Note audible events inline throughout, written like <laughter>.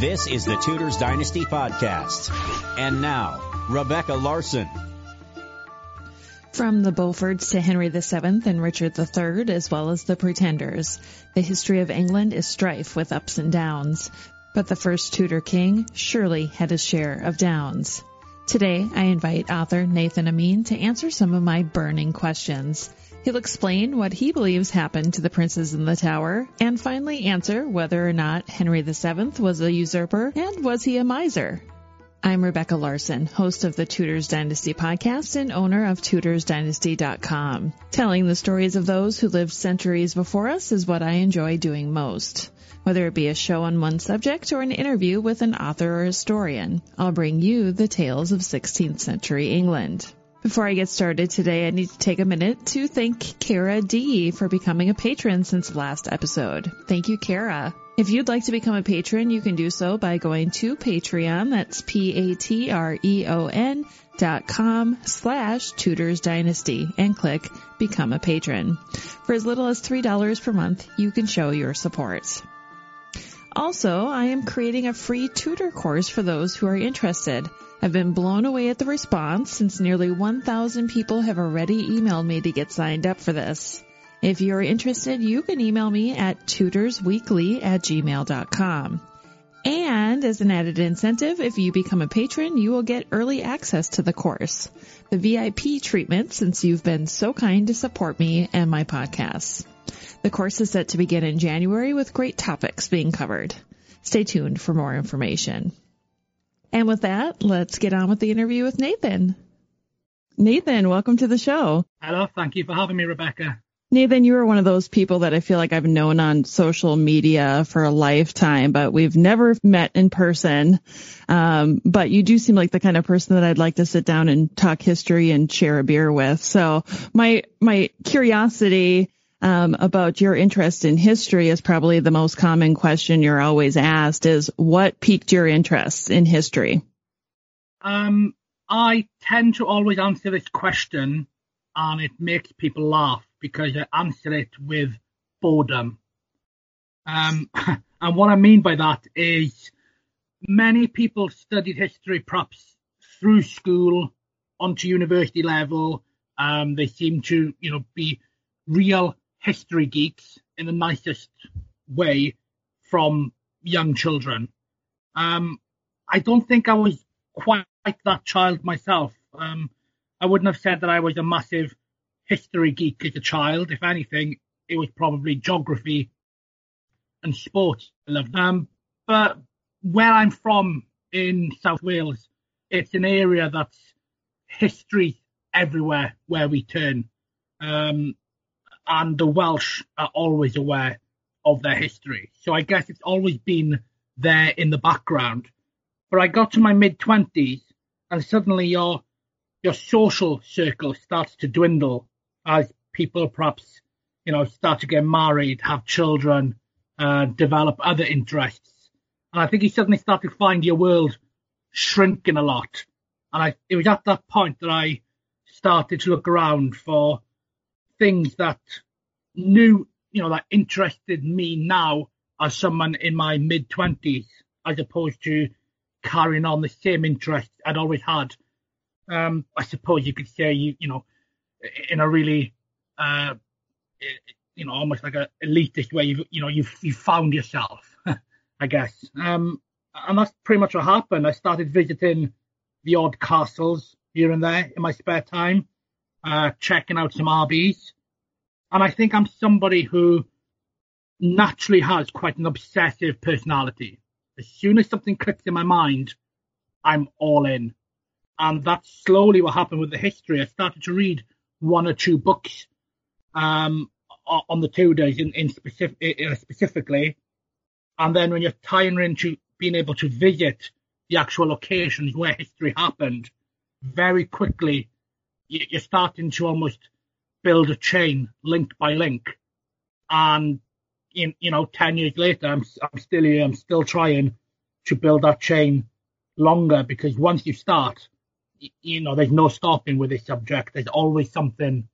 This is the Tudors Dynasty Podcast. And now, Rebecca Larson. From the Beauforts to Henry VII and Richard III, as well as the Pretenders, the history of England is strife with ups and downs. But the first Tudor king surely had his share of downs. Today, I invite author Nathan Amin to answer some of my burning questions. He'll explain what he believes happened to the princes in the tower, and finally answer whether or not Henry VII was a usurper and was he a miser. I'm Rebecca Larson, host of the Tudors Dynasty podcast and owner of TudorsDynasty.com. Telling the stories of those who lived centuries before us is what I enjoy doing most. Whether it be a show on one subject or an interview with an author or historian, I'll bring you the tales of 16th century England. Before I get started today, I need to take a minute to thank Kara D for becoming a patron since last episode. Thank you, Kara. If you'd like to become a patron, you can do so by going to Patreon. That's P-A-T-R-E-O-N dot com slash Tudors Dynasty and click Become a Patron. For as little as $3 per month, you can show your support. Also, I am creating a free Tudor course for those who are interested. I've been blown away at the response since nearly 1,000 people have already emailed me to get signed up for this. If you're interested, you can email me at tutorsweekly at gmail.com. And as an added incentive, if you become a patron, you will get early access to the course, the VIP treatment since you've been so kind to support me and my podcast. The course is set to begin in January with great topics being covered. Stay tuned for more information. And with that, let's get on with the interview with Nathan. Nathan, welcome to the show. Hello, thank you for having me, Rebecca. Nathan, you are one of those people that I feel like I've known on social media for a lifetime, but we've never met in person. Um, but you do seem like the kind of person that I'd like to sit down and talk history and share a beer with. So my, my curiosity um, about your interest in history is probably the most common question you're always asked is what piqued your interest in history? Um, I tend to always answer this question and it makes people laugh because I answer it with boredom. Um, <laughs> and what I mean by that is many people studied history perhaps through school onto university level. Um, they seem to, you know, be real history geeks in the nicest way from young children. Um, I don't think I was quite that child myself. Um, I wouldn't have said that I was a massive history geek as a child. If anything, it was probably geography and sports I loved. Um, but where I'm from in South Wales, it's an area that's history everywhere where we turn. Um, and the Welsh are always aware of their history. So I guess it's always been there in the background. But I got to my mid twenties and suddenly your your social circle starts to dwindle as people perhaps, you know, start to get married, have children, uh, develop other interests. And I think you suddenly start to find your world shrinking a lot. And I, it was at that point that I started to look around for things that knew, you know, that interested me now as someone in my mid twenties, as opposed to carrying on the same interests I'd always had. Um, I suppose you could say, you, you know, in a really, uh, you know, almost like a elitist way, you've, you know, you've, you found yourself, <laughs> I guess. Um, and that's pretty much what happened. I started visiting the odd castles here and there in my spare time, uh, checking out some abbeys, And I think I'm somebody who naturally has quite an obsessive personality. As soon as something clicks in my mind, I'm all in. And that's slowly what happened with the history. I started to read one or two books um, on the Tudors in, in specific, uh, specifically. And then when you're tying into being able to visit the actual locations where history happened, very quickly you're starting to almost build a chain link by link. And in, you know, 10 years later, I'm, I'm still here. I'm still trying to build that chain longer because once you start, you know, there's no stopping with this subject. There's always something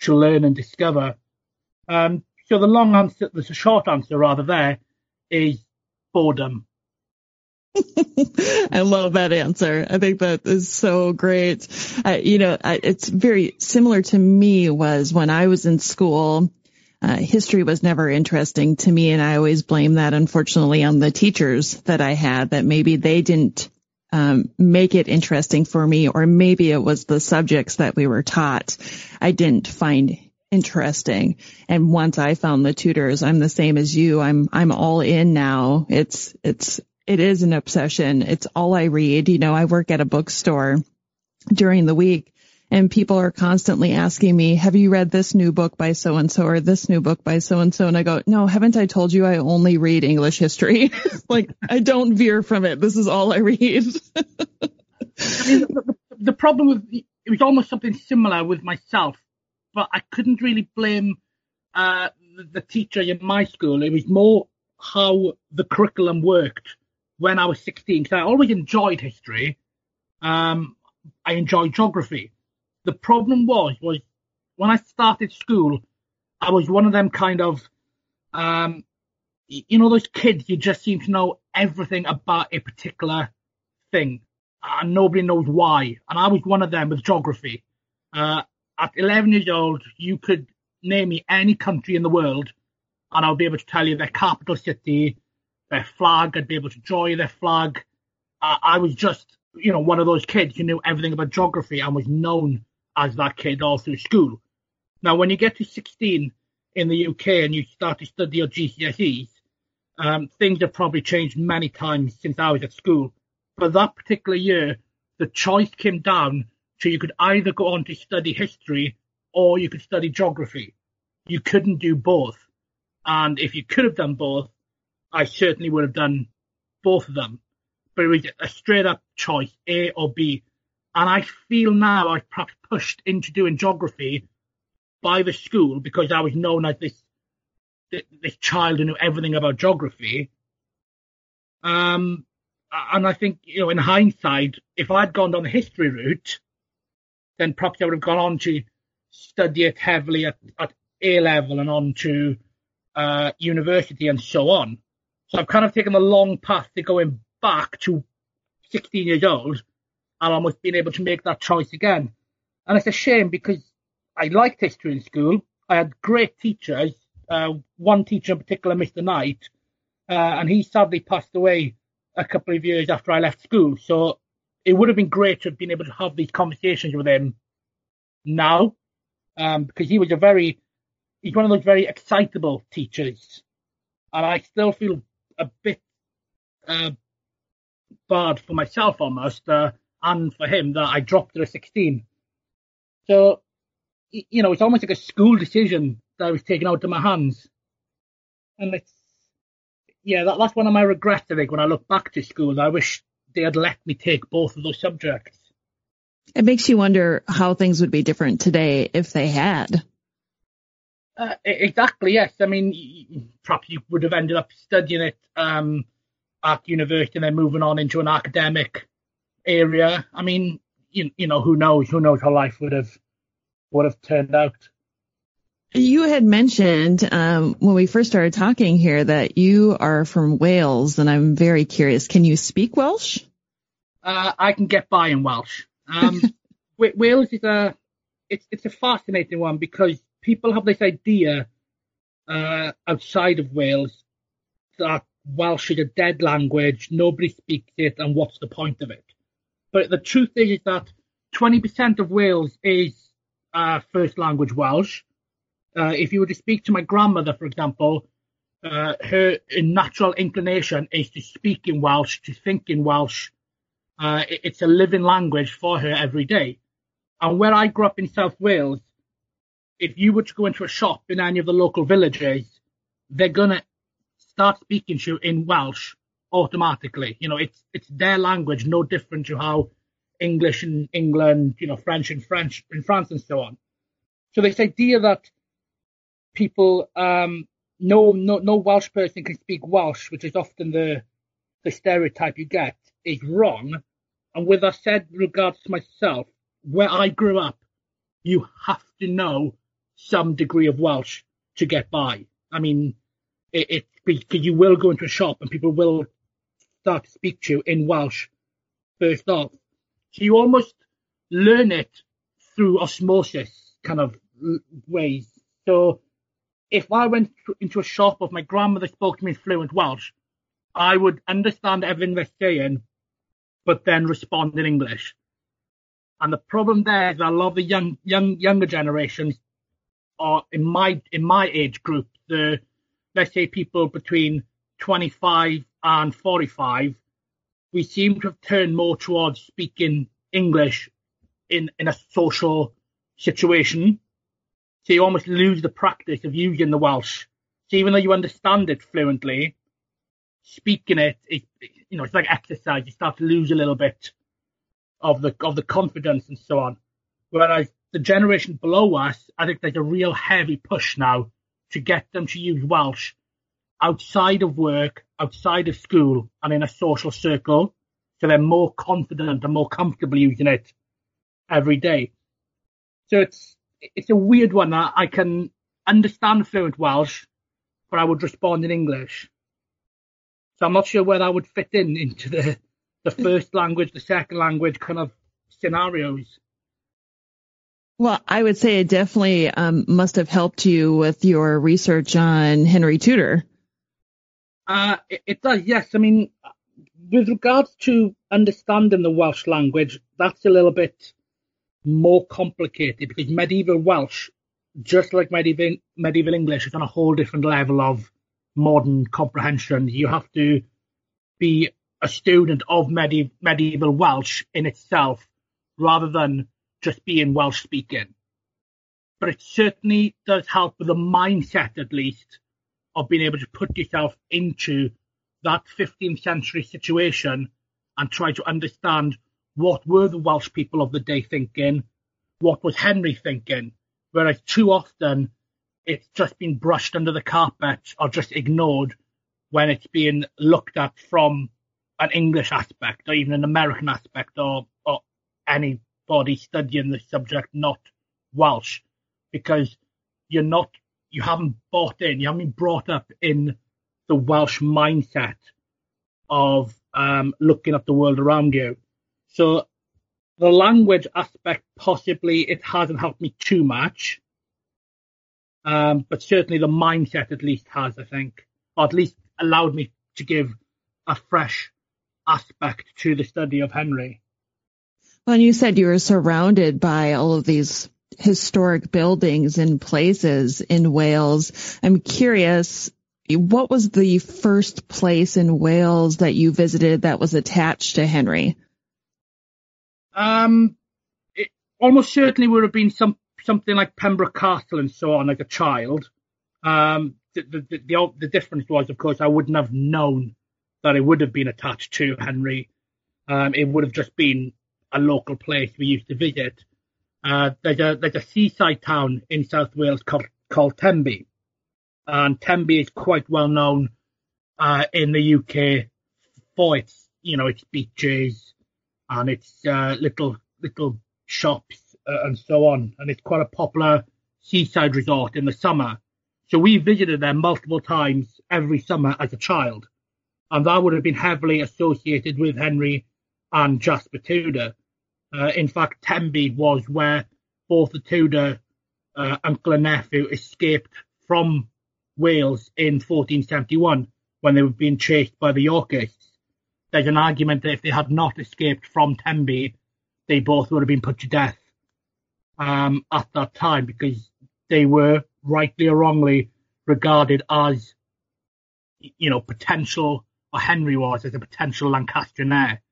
to learn and discover. Um, so the long answer, a short answer rather there, is boredom. <laughs> I love that answer. I think that is so great. Uh, you know, it's very similar to me was when I was in school. Uh, history was never interesting to me, and I always blame that, unfortunately, on the teachers that I had. That maybe they didn't um, make it interesting for me, or maybe it was the subjects that we were taught I didn't find interesting. And once I found the Tudors, I'm the same as you. I'm I'm all in now. It's it's it is an obsession. It's all I read. You know, I work at a bookstore during the week and people are constantly asking me, have you read this new book by so and so or this new book by so and so? And I go, no, haven't I told you I only read English history? <laughs> like I don't veer from it. This is all I read. I mean, the, the problem with it was almost something similar with myself, but I couldn't really blame uh, the, the teacher in my school. It was more how the curriculum worked when I was 16 because I always enjoyed history. Um, I enjoyed geography. The problem was, was when I started school, I was one of them kind of, um, you know, those kids you just seem to know everything about a particular thing and nobody knows why. And I was one of them with geography. Uh, at 11 years old, you could name me any country in the world and I'll be able to tell you their capital city, their flag. I'd be able to draw their flag. Uh, I was just, you know, one of those kids who knew everything about geography and was known as that kid all through school. Now, when you get to 16 in the UK and you start to study your GCSEs, um, things have probably changed many times since I was at school. But that particular year, the choice came down to you could either go on to study history or you could study geography. You couldn't do both. And if you could have done both, I certainly would have done both of them. But it was a straight up choice, A or B. And I feel now I have perhaps pushed into doing geography by the school because I was known as this this child who knew everything about geography. Um, and I think, you know, in hindsight, if I'd gone down the history route, then perhaps I would have gone on to study it heavily at, at A level and on to uh, university and so on. So I've kind of taken the long path to going back to 16 years old and almost being able to make that choice again. And it's a shame because I liked history in school. I had great teachers. Uh, one teacher in particular, Mr. Knight, uh, and he sadly passed away a couple of years after I left school. So it would have been great to have been able to have these conversations with him now, um, because he was a very, he's one of those very excitable teachers, and I still feel a bit uh, bad for myself almost, uh, and for him that I dropped to a 16. So, you know, it's almost like a school decision that I was taken out of my hands. And it's, yeah, that, that's one of my regrets, I think, when I look back to school. I wish they had let me take both of those subjects. It makes you wonder how things would be different today if they had. Uh, exactly, yes. I mean, perhaps you would have ended up studying it um, at university and then moving on into an academic area. I mean, you, you know, who knows? Who knows how life would have would have turned out. You had mentioned um, when we first started talking here that you are from Wales, and I'm very curious. Can you speak Welsh? Uh, I can get by in Welsh. Um, <laughs> Wales is a it's it's a fascinating one because people have this idea uh, outside of Wales that Welsh is a dead language, nobody speaks it, and what's the point of it? But the truth is, is that 20% of Wales is uh, first language Welsh, Uh, if you were to speak to my grandmother, for example, uh, her natural inclination is to speak in Welsh, to think in Welsh. Uh, it, it's a living language for her every day. And where I grew up in South Wales, if you were to go into a shop in any of the local villages, they're gonna start speaking to you in Welsh automatically. You know, it's it's their language, no different to how English in England, you know, French in French in France and so on. So this idea that people um, no no no Welsh person can speak Welsh, which is often the the stereotype you get, is wrong. And with that said, regards to myself, where I grew up, you have to know some degree of Welsh to get by. I mean, it, it you will go into a shop and people will start to speak to you in Welsh first off. So you almost learn it through osmosis kind of ways. So if I went into a shop of my grandmother spoke to me in fluent Welsh, I would understand everything they're saying, but then respond in English. And the problem there is that a lot of the young, young, younger generations are in my in my age group, the let's say people between 25 and 45, we seem to have turned more towards speaking English in in a social situation so you almost lose the practice of using the Welsh. So even though you understand it fluently, speaking it, it you know, it's like exercise. You start to lose a little bit of the of the confidence and so on. Whereas the generation below us, I think there's a real heavy push now to get them to use Welsh outside of work, outside of school, and in a social circle, so they're more confident and more comfortable using it every day. So it's it's a weird one. I, I can understand fluent Welsh, but I would respond in English. So I'm not sure where that would fit in into the the first language, the second language kind of scenarios. Well, I would say it definitely um, must have helped you with your research on Henry Tudor. Uh, it, it does, yes. I mean, with regards to understanding the Welsh language, that's a little bit more complicated because medieval Welsh, just like medieval medieval English, is on a whole different level of modern comprehension. You have to be a student of medi- medieval Welsh in itself, rather than just being Welsh speaking. But it certainly does help with the mindset, at least, of being able to put yourself into that 15th century situation and try to understand what were the Welsh people of the day thinking? What was Henry thinking? Whereas too often it's just been brushed under the carpet or just ignored when it's being looked at from an English aspect or even an American aspect or, or anybody studying the subject not Welsh because you're not you haven't bought in, you haven't been brought up in the Welsh mindset of um, looking at the world around you. So the language aspect, possibly it hasn't helped me too much. Um, but certainly the mindset at least has, I think, or at least allowed me to give a fresh aspect to the study of Henry. Well, you said you were surrounded by all of these historic buildings and places in Wales. I'm curious, what was the first place in Wales that you visited that was attached to Henry? Um, it almost certainly would have been some something like Pembroke Castle and so on, like a child. Um, the, the, the, the difference was, of course, I wouldn't have known that it would have been attached to Henry. Um, it would have just been a local place we used to visit. Uh, there's a there's a seaside town in South Wales called called Tenby, and Tenby is quite well known uh, in the UK for its you know its beaches, and it's uh, little little shops uh, and so on, and it's quite a popular seaside resort in the summer. So we visited there multiple times every summer as a child, and that would have been heavily associated with Henry and Jasper Tudor. Uh, in fact, Tenby was where both the Tudor uh, uncle and nephew escaped from Wales in 1471 when they were being chased by the Yorkists. There's an argument that if they had not escaped from Tenby, they both would have been put to death um, at that time because they were rightly or wrongly, regarded as, you know, potential, or Henry was as a potential Lancastrian heir,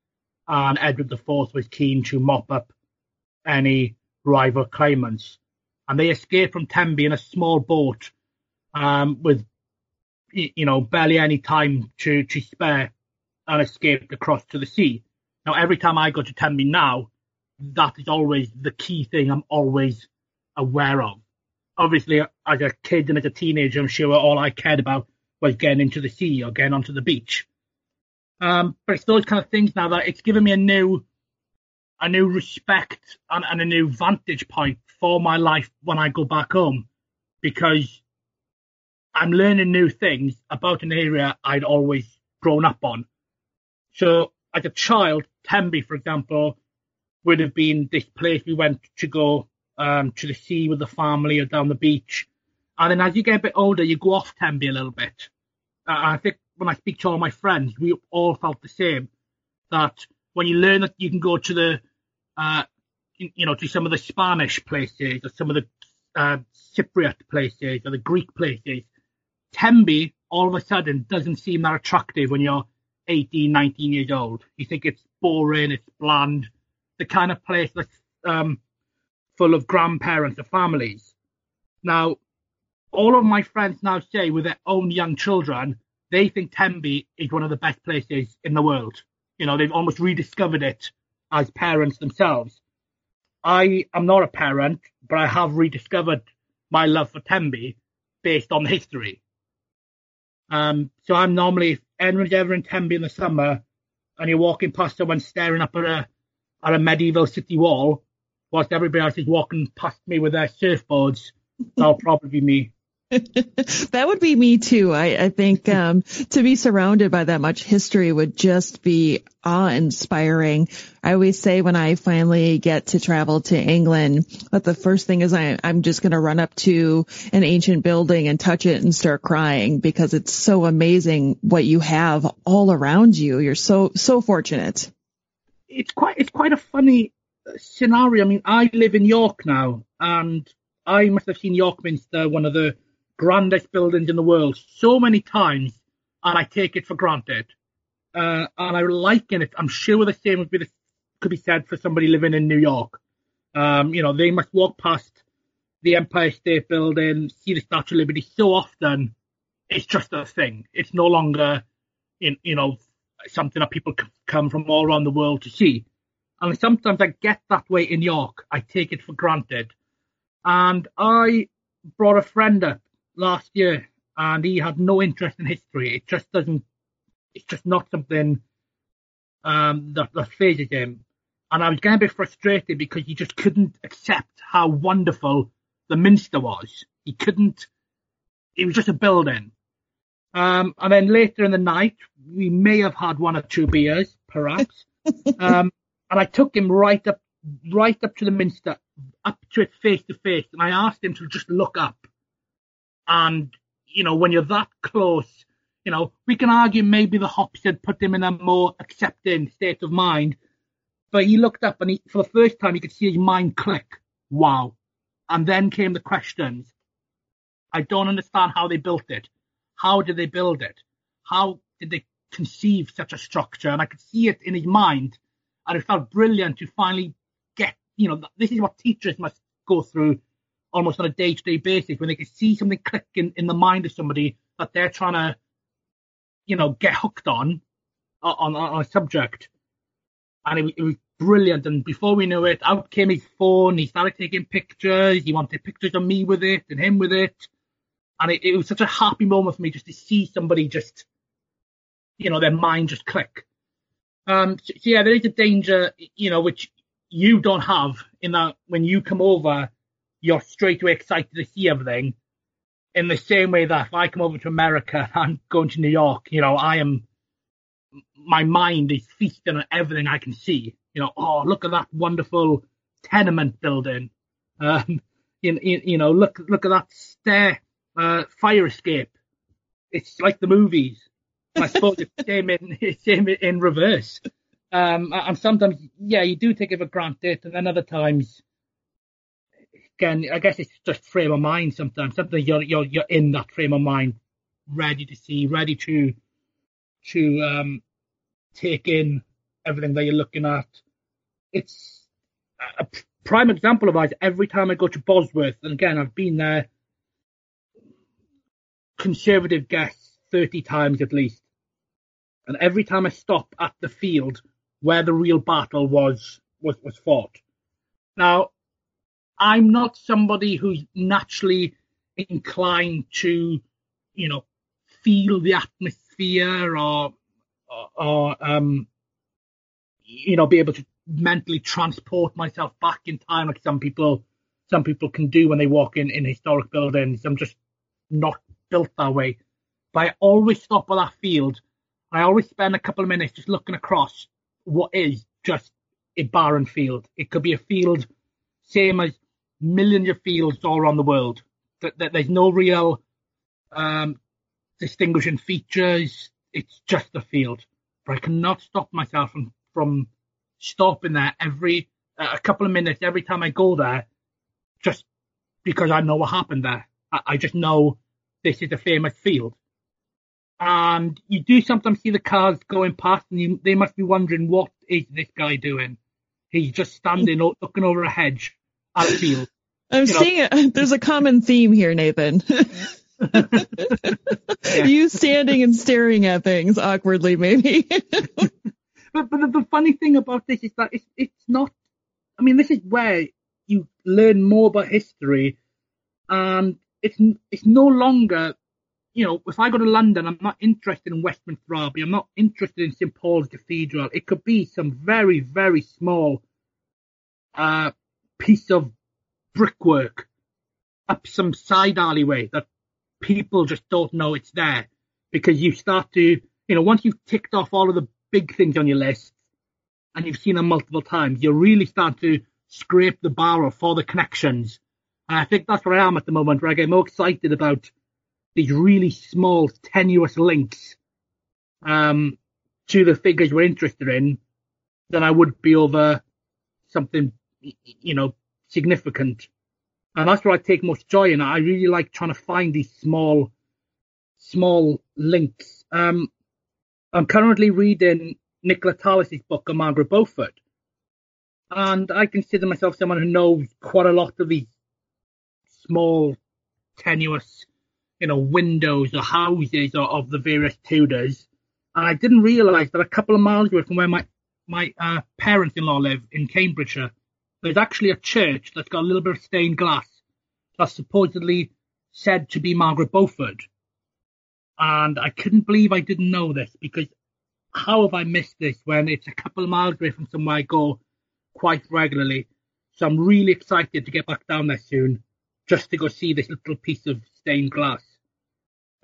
and Edward IV was keen to mop up any rival claimants. And they escaped from Tenby in a small boat um, with, you know, barely any time to, to spare and escaped across to the sea. Now, every time I go to Tenby now, that is always the key thing I'm always aware of. Obviously, as a kid and as a teenager, I'm sure all I cared about was getting into the sea or getting onto the beach. Um, but it's those kind of things now that it's given me a new, a new respect and, and a new vantage point for my life when I go back home, because I'm learning new things about an area I'd always grown up on. So as a child, Tenby, for example, would have been this place we went to go um, to the sea with the family or down the beach. And then as you get a bit older, you go off Tenby a little bit. Uh, I think when I speak to all my friends, we all felt the same. That when you learn that you can go to the, uh, you know, to some of the Spanish places or some of the uh, Cypriot places or the Greek places, Tenby all of a sudden doesn't seem that attractive when you're 18, 19 years old. You think it's boring, it's bland, the kind of place that's um, full of grandparents or families. Now, all of my friends now say with their own young children, they think Tenby is one of the best places in the world. You know, they've almost rediscovered it as parents themselves. I am not a parent, but I have rediscovered my love for Tenby based on the history. Um, so I'm normally, if anyone's ever in Tenby in the summer and you're walking past someone staring up at a, at a medieval city wall, whilst everybody else is walking past me with their surfboards, <laughs> that'll probably be me. <laughs> that would be me too. I, I think um, to be surrounded by that much history would just be awe-inspiring. I always say when I finally get to travel to England that the first thing is I, I'm just going to run up to an ancient building and touch it and start crying because it's so amazing what you have all around you. You're so so fortunate. It's quite it's quite a funny scenario. I mean, I live in York now, and I must have seen York Minster, one of the grandest buildings in the world so many times, and I take it for granted. Uh, and I liken it. I'm sure the same would be the, could be said for somebody living in New York. Um, you know, they must walk past the Empire State Building, see the Statue of Liberty so often. It's just a thing. It's no longer, in, you know, something that people come from all around the world to see. And sometimes I get that way in York. I take it for granted. And I brought a friend up last year, and he had no interest in history. It just doesn't. It's just not something um, that, that fazes him. And I was getting a bit frustrated because he just couldn't accept how wonderful the Minster was. He couldn't. It was just a building. Um, and then later in the night, we may have had one or two beers, perhaps. <laughs> um, and I took him right up, right up to the Minster, up to it face to face, and I asked him to just look up. And, you know, when you're that close, you know, we can argue maybe the hops had put him in a more accepting state of mind. But he looked up and he, for the first time, you could see his mind click. Wow. And then came the questions. I don't understand how they built it. How did they build it? How did they conceive such a structure? And I could see it in his mind. And it felt brilliant to finally get, you know, this is what teachers must go through almost on a day to day basis when they can see something click in, in the mind of somebody that they're trying to, you know, get hooked on, on, on a subject. And it, it was brilliant. And before we knew it, out came his phone. He started taking pictures. He wanted pictures of me with it and him with it. And it, it was such a happy moment for me just to see somebody just, you know, their mind just click. Um, so, so yeah, there is a danger, you know, which you don't have in that when you come over, you're straight away excited to see everything. In the same way that if I come over to America <laughs> and going to New York, you know, I am, my mind is feasting on everything I can see. You know, oh, look at that wonderful tenement building. Um, <laughs> you, you know, look, look at that stair, uh, fire escape. It's like the movies. I suppose it's <laughs> same in, it's same in reverse. Um, and sometimes, yeah, you do take it for granted, and then other times, again, I guess it's just frame of mind sometimes. Sometimes you're you're you're in that frame of mind, ready to see, ready to to um, take in everything that you're looking at. It's a prime example of that. Every time I go to Bosworth, and again, I've been there, conservative guess, 30 times at least. And every time I stop at the field where the real battle was was, was fought. Now, I'm not somebody who's naturally inclined to, you know, feel the atmosphere or, or, um, you know, be able to mentally transport myself back in time like some people, some people can do when they walk in in historic buildings. I'm just not built that way. But I always stop at that field. I always spend a couple of minutes just looking across what is just a barren field. It could be a field same as millions of fields all around the world. That, that there's no real um, distinguishing features. It's just a field. But I cannot stop myself from from stopping there every uh, a couple of minutes every time I go there, just because I know what happened there. I, I just know this is a famous field. And you do sometimes see the cars going past, and you, they must be wondering what is this guy doing? He's just standing looking over a hedge a field. I'm you seeing it. <laughs> There's a common theme here, Nathan. yeah. <laughs> You standing and staring at things awkwardly, maybe. <laughs> but but the, the, funny thing about this is that it's it's not. I mean, this is where you learn more about history, and it's it's no longer. You know, if I go to London, I'm not interested in Westminster Abbey. I'm not interested in St Paul's Cathedral. It could be some very very small uh, piece of brickwork up some side alleyway that people just don't know it's there because you start to, you know, once you've ticked off all of the big things on your list and you've seen them multiple times, you really start to scrape the barrel for the connections. And I think that's where I am at the moment, where I get more excited about these really small, tenuous links um, to the figures we're interested in than I would be over something, you know, significant. And that's where I take most joy in. I really like trying to find these small, small links. Um, I'm currently reading Nicola Tallis's book on Margaret Beaufort. And I consider myself someone who knows quite a lot of these small, tenuous, you know, windows or houses or, of the various Tudors. And I didn't realise that a couple of miles away from where my my uh, parents-in-law live in Cambridgeshire, there's actually a church that's got a little bit of stained glass that's supposedly said to be Margaret Beaufort. And I couldn't believe I didn't know this because how have I missed this when it's a couple of miles away from somewhere I go quite regularly. So I'm really excited to get back down there soon just to go see this little piece of stained glass.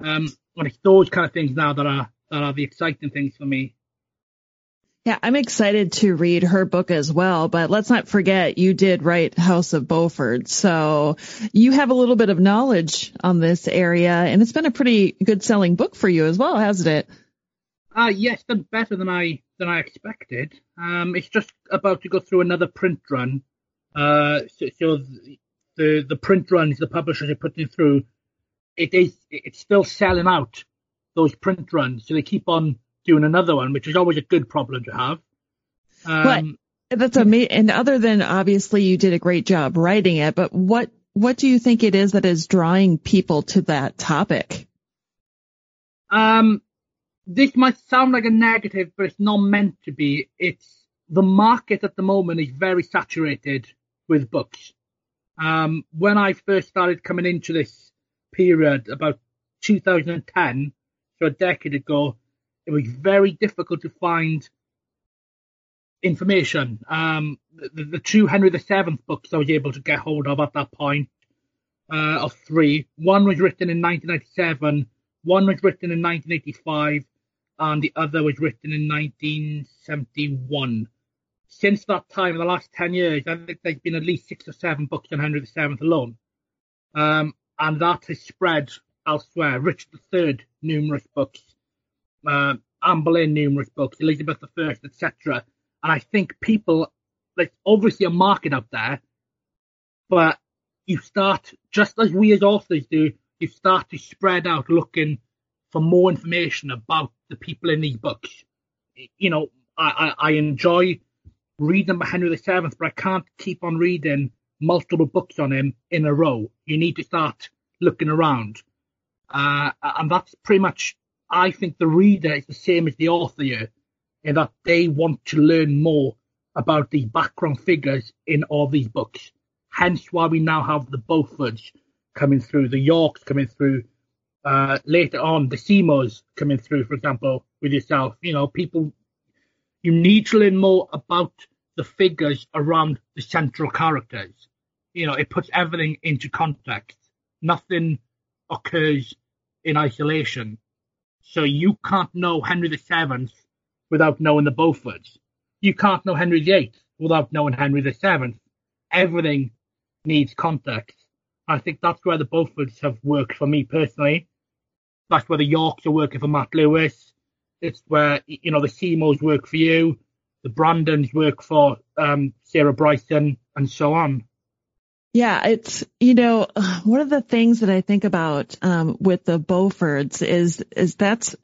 Um, and it's those kind of things now that are that are the exciting things for me. Yeah, I'm excited to read her book as well, but let's not forget you did write House of Beaufort. So you have a little bit of knowledge on this area and it's been a pretty good selling book for you as well, hasn't it? Uh, yes, done better than I, than I expected. Um, it's just about to go through another print run. Uh, so, so the, the print runs the publishers are putting through, it is, it's still selling out those print runs. So they keep on doing another one, which is always a good problem to have. Um, but that's amazing. And other than obviously you did a great job writing it, but what what do you think it is that is drawing people to that topic? Um, this might sound like a negative, but it's not meant to be. It's the market at the moment is very saturated with books. Um, when I first started coming into this period about 2010, so a decade ago, it was very difficult to find information. Um, the, the two Henry VII books I was able to get hold of at that point, uh, of three. One was written in 1997, one was written in 1985, and the other was written in 1971. Since that time, in the last 10 years, I think there's been at least six or seven books on Henry VII alone. Um, and that has spread elsewhere. Richard III, numerous books uh, Anne Boleyn numerous books, Elizabeth I, etc. And I think people, there's obviously a market out there, but you start, just as we as authors do, you start to spread out looking for more information about the people in these books. You know, I, I, I enjoy reading about Henry VII, but I can't keep on reading multiple books on him in a row. You need to start looking around. Uh, and that's pretty much, I think the reader is the same as the author here, in that they want to learn more about the background figures in all these books. Hence why we now have the Beauforts coming through, the Yorks coming through, uh, later on, the Seymours coming through, for example, with yourself. You know, people, you need to learn more about the figures around the central characters. You know, it puts everything into context. Nothing occurs in isolation. So you can't know Henry VII without knowing the Beauforts. You can't know Henry VIII without knowing Henry VII. Everything needs context. I think that's where the Beauforts have worked for me personally. That's where the Yorks are working for Matt Lewis. It's where you know the Seymours work for you, the Brandons work for um, Sarah Bryson, and so on. Yeah, it's you know <sighs> one of the things that I think about um, with the Beauforts is is that's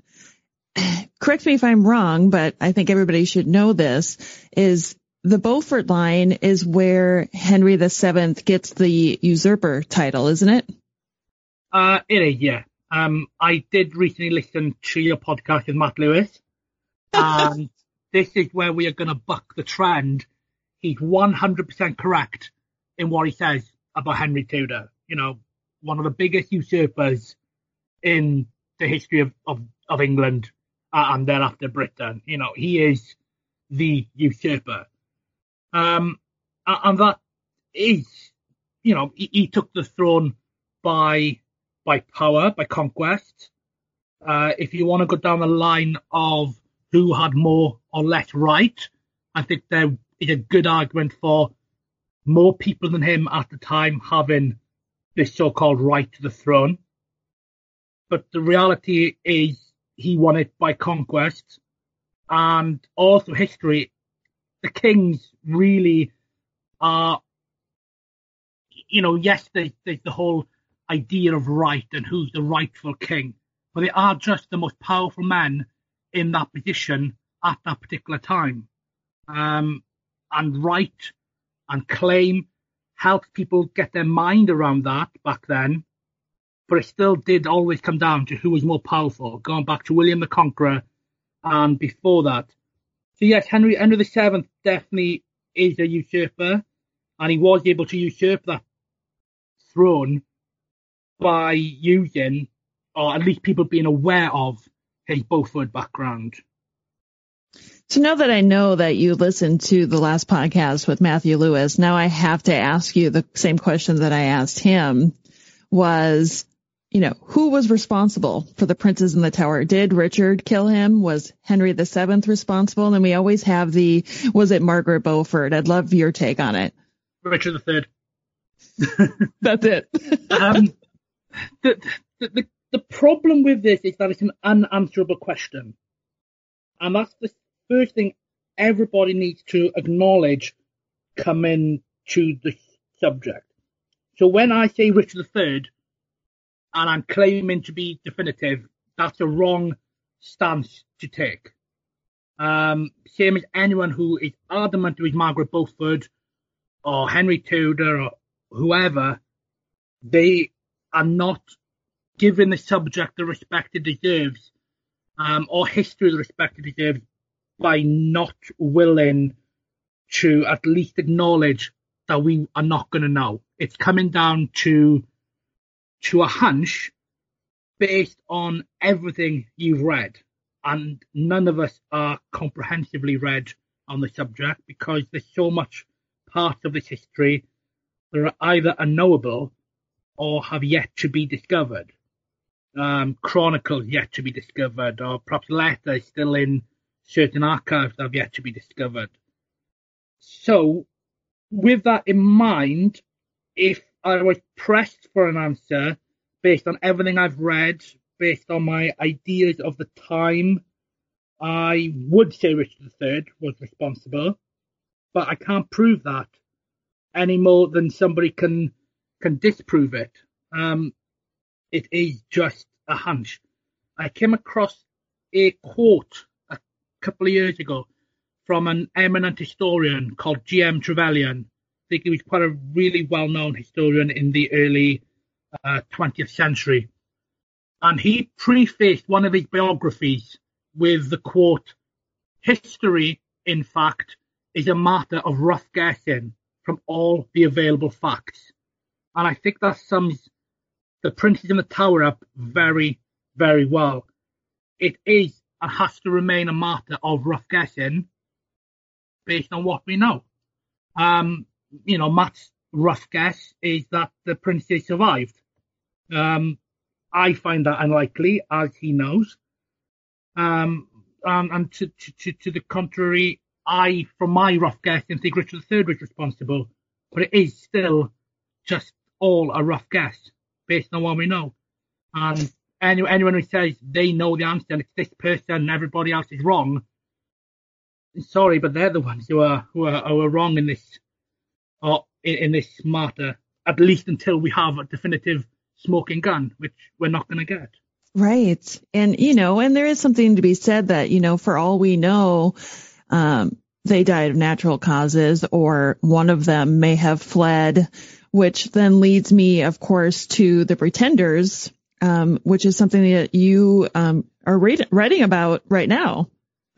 <sighs> correct me if I'm wrong, but I think everybody should know this is the Beaufort line is where Henry VII gets the usurper title, isn't it? Uh, it is, yeah. Um, I did recently listen to your podcast with Matt Lewis, <laughs> and this is where we are going to buck the trend. He's 100% correct in what he says about Henry Tudor. You know, one of the biggest usurpers in the history of, of, of England uh, and thereafter Britain. You know, he is the usurper. Um, and that is, you know, he, he took the throne by by power, by conquest. Uh, if you want to go down the line of who had more or less right, I think there is a good argument for more people than him at the time having this so-called right to the throne. But the reality is he won it by conquest and also history the Kings really are, you know, yes, there's, there's the whole idea of right and who's the rightful king, but they are just the most powerful men in that position at that particular time. Um, and right and claim helped people get their mind around that back then, but it still did always come down to who was more powerful, going back to William the Conqueror and before that. So yes, Henry Henry the Seventh definitely is a usurper, and he was able to usurp that throne by using, or at least people being aware of, his Beaufort background. So now that I know that you listened to the last podcast with Matthew Lewis, now I have to ask you the same question that I asked him was, you know, who was responsible for the princes in the tower? Did Richard kill him? Was Henry VII responsible? And we always have the, was it Margaret Beaufort? I'd love your take on it. Richard III. <laughs> That's it. um, the, the, the, the problem with this is that it's an unanswerable question. And that's the first thing everybody needs to acknowledge coming to the subject. So when I say Richard III, and I'm claiming to be definitive, that's a wrong stance to take. Um, same as anyone who is adamant with Margaret Beaufort or Henry Tudor or whoever, they are not giving the subject the respect it deserves, um, or history the respect it deserves by not willing to at least acknowledge that we are not going to know. It's coming down to to a hunch based on everything you've read. And none of us are comprehensively read on the subject because there's so much part of this history that are either unknowable or have yet to be discovered. Um, chronicles yet to be discovered, or perhaps letters still in certain archives that have yet to be discovered. So, with that in mind, if I was pressed for an answer based on everything I've read, based on my ideas of the time. I would say Richard III was responsible, but I can't prove that any more than somebody can can disprove it. Um, it is just a hunch. I came across a quote couple of years ago from an eminent historian called G.M. Trevelyan. I think he was quite a really well-known historian in the early uh, 20th century. And he prefaced one of his biographies with the quote, history, in fact, is a matter of rough guessing from all the available facts. And I think that sums the Princes in the Tower up very, very well. It is and has to remain a matter of rough guessing based on what we know. Um, you know, Matt's rough guess is that the princes survived. Um, I find that unlikely, as he knows. Um, and, and to, to, to the contrary, I, from my rough guess, think Richard III was responsible, but it is still just all a rough guess based on what we know. And any, anyone who says they know the answer and it's this person and everybody else is wrong, sorry, but they're the ones who are who are, who are wrong in this or in, in this matter. At least until we have a definitive smoking gun, which we're not going to get. Right. And, you know, and there is something to be said that, you know, for all we know, um, they died of natural causes or one of them may have fled, which then leads me, of course, to the pretenders, um, which is something that you, um, are read- writing about right now.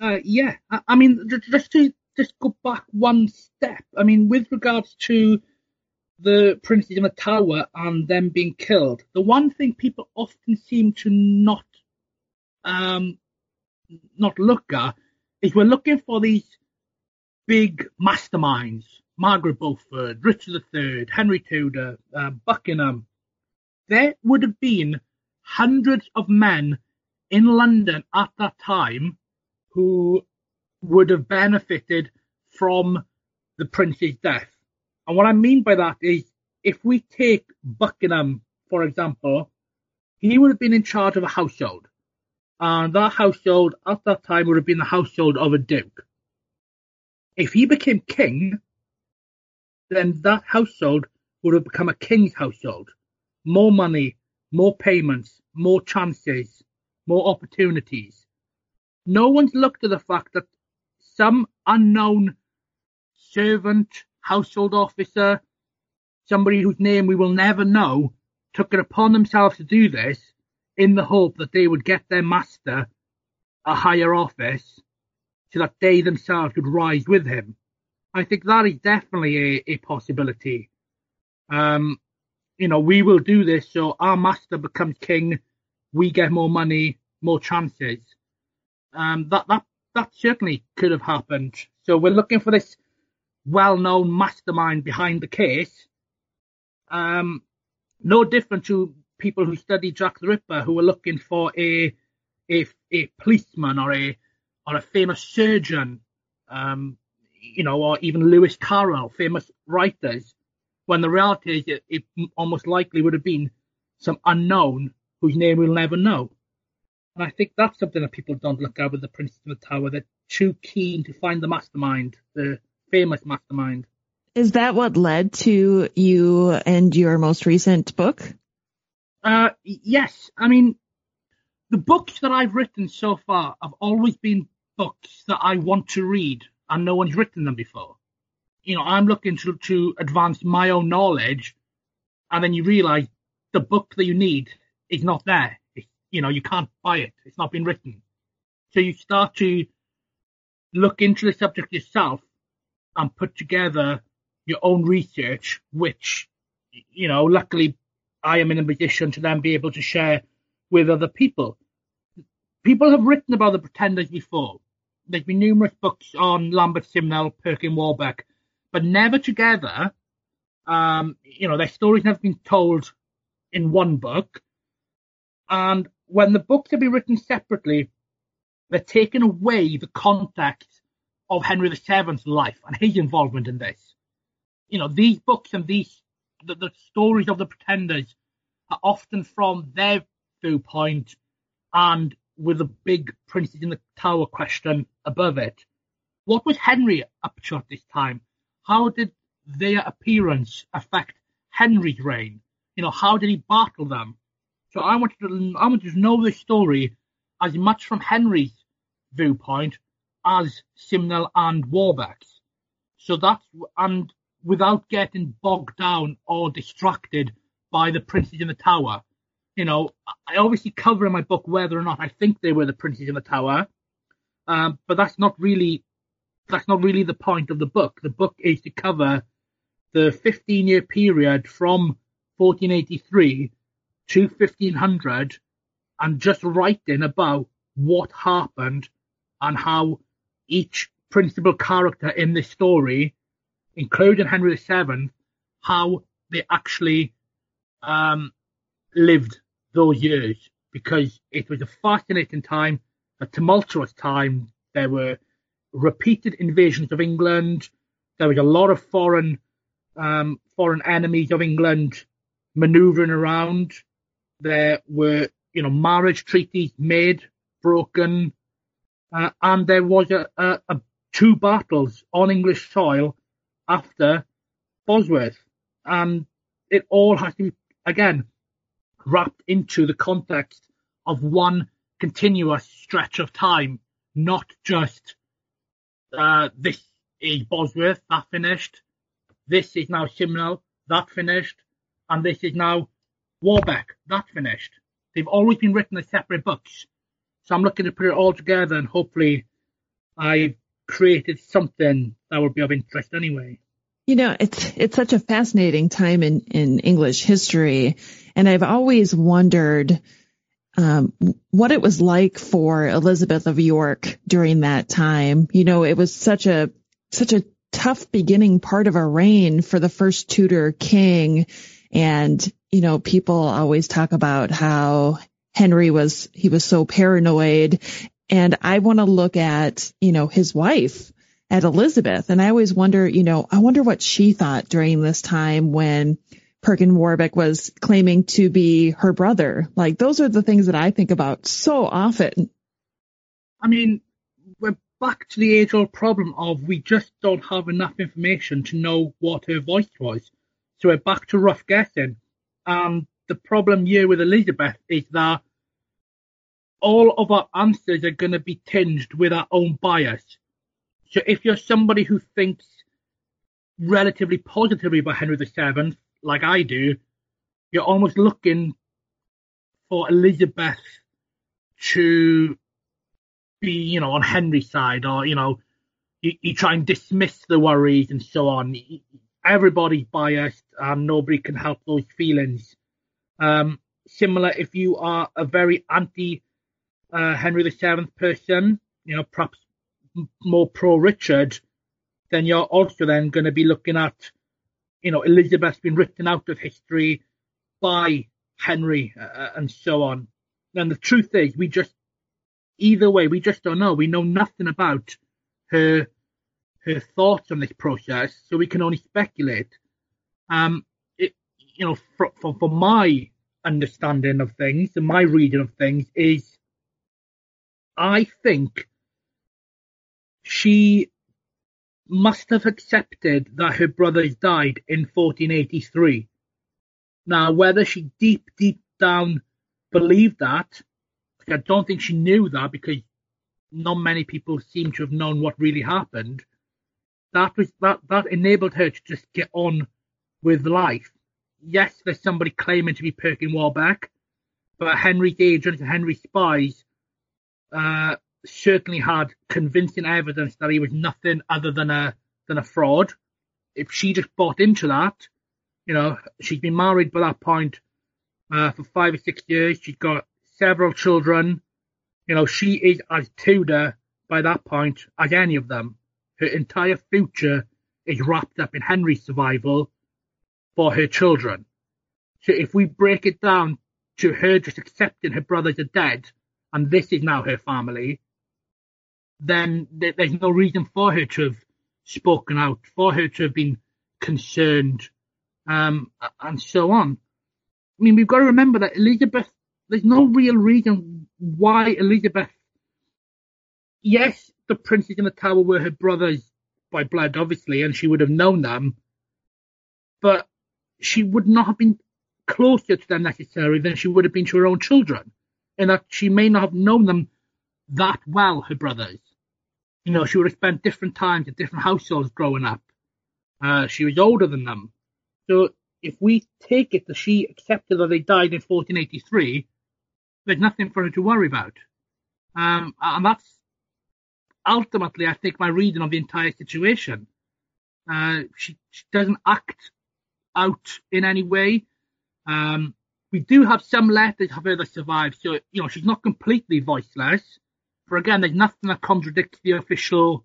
Uh, yeah. I, I mean, just to just go back one step. I mean, with regards to the princes in the tower and them being killed, the one thing people often seem to not um, not look at is we're looking for these big masterminds: Margaret Beaufort, Richard III, Henry Tudor, uh, Buckingham. There would have been hundreds of men in London at that time who would have benefited from the prince's death. And what I mean by that is if we take Buckingham, for example, he would have been in charge of a household. And that household at that time would have been the household of a duke. If he became king, then that household would have become a king's household. More money, more payments, more chances, more opportunities. No one's looked at the fact that some unknown servant, household officer, somebody whose name we will never know, took it upon themselves to do this in the hope that they would get their master a higher office so that they themselves could rise with him. I think that is definitely a, a possibility. Um, you know, we will do this so our master becomes king, we get more money, more chances. Um, that that that certainly could have happened. So we're looking for this well-known mastermind behind the case. Um, no different to people who study Jack the Ripper, who are looking for a a, a policeman or a or a famous surgeon, um, you know, or even Lewis Carroll, famous writers. When the reality is, it, it almost likely would have been some unknown whose name we'll never know. And I think that's something that people don't look at with the Prince of the Tower. They're too keen to find the mastermind, the famous mastermind. Is that what led to you and your most recent book? Uh, yes. I mean, the books that I've written so far have always been books that I want to read, and no one's written them before. You know, I'm looking to, to advance my own knowledge, and then you realize the book that you need is not there you know, you can't buy it. It's not been written. So you start to look into the subject yourself and put together your own research, which, you know, luckily I am in a position to then be able to share with other people. People have written about the Pretenders before. There's been numerous books on Lambert Simnel, Perkin Warbeck, but never together. Um, you know, their stories never been told in one book. And when the books have been written separately, they're taking away the context of Henry VII's life and his involvement in this. You know, these books and these the, the stories of the pretenders are often from their viewpoint and with the big princes in the tower question above it. What was Henry up to at this time? How did their appearance affect Henry's reign? You know, how did he battle them? So I wanted to, I wanted to know the story as much from Henry's viewpoint as Simnel and Warbeck's. So that's, and without getting bogged down or distracted by the princes in the tower. You know, I obviously cover in my book whether or not I think they were the princes in the tower, um, but that's not really that's not really the point of the book. The book is to cover the 15 year period from 1483 to 1500 and just writing about what happened and how each principal character in this story, including Henry VII, how they actually um, lived those years because it was a fascinating time, a tumultuous time. There were repeated invasions of England. There was a lot of foreign um, foreign enemies of England manoeuvring around. There were, you know, marriage treaties made, broken, uh, and there was a, a, a, two battles on English soil after Bosworth, and it all has to be again wrapped into the context of one continuous stretch of time, not just uh, this is Bosworth, that finished. This is now Simnel, that finished. And this is now Warbeck, that finished. They've always been written as separate books. So I'm looking to put it all together and hopefully I created something that would be of interest anyway. You know, it's it's such a fascinating time in, in English history, and I've always wondered um, what it was like for Elizabeth of York during that time. You know, it was such a such a tough beginning part of a reign for the first Tudor king, and you know, people always talk about how Henry was he was so paranoid, and I want to look at you know his wife at Elizabeth. And I always wonder, you know, I wonder what she thought during this time when Perkin Warbeck was claiming to be her brother. Like those are the things that I think about so often. I mean, we're back to the age old problem of we just don't have enough information to know what her voice was. So we're back to rough guessing. And the problem here with Elizabeth is that all of our answers are going to be tinged with our own bias. So if you're somebody who thinks relatively positively about Henry VII, like I do, you're almost looking for Elizabeth to be, you know, on Henry's side, or you know, you, you try and dismiss the worries and so on. Everybody's biased, and nobody can help those feelings. Um, similar, if you are a very anti uh, Henry VII person, you know, perhaps more pro Richard, then you're also then going to be looking at, you know, Elizabeth's been written out of history by Henry uh, uh, and so on. And the truth is, we just, either way, we just don't know. We know nothing about her her thoughts on this process, so we can only speculate. Um, it, you know, for, for, for my understanding of things and my reading of things is, I think she must have accepted that her brothers died in 1483. Now, whether she deep, deep down believed that, I don't think she knew that because not many people seem to have known what really happened. That was that that enabled her to just get on with life. Yes, there's somebody claiming to be Perkin Warbeck, but Henry's agents and Henry's spies uh, certainly had convincing evidence that he was nothing other than a than a fraud. If she just bought into that, you know, she's been married by that point uh, for five or six years. She's got several children. You know, she is as Tudor by that point as any of them. Her entire future is wrapped up in Henry's survival for her children. So if we break it down to her just accepting her brothers are dead and this is now her family, then th- there's no reason for her to have spoken out, for her to have been concerned, um, and so on. I mean, we've got to remember that Elizabeth, there's no real reason why Elizabeth, yes, the princes in the tower were her brothers by blood, obviously, and she would have known them, but she would not have been closer to them necessarily than she would have been to her own children, in that she may not have known them that well, her brothers. You know, she would have spent different times at different households growing up. Uh, she was older than them. So if we take it that she accepted that they died in 1483, there's nothing for her to worry about. Um, and that's ultimately, I think, my reading of the entire situation. Uh, she, she, doesn't act out in any way. Um, we do have some letters of her that survive, so you know she's not completely voiceless. But again, there's nothing that contradicts the official,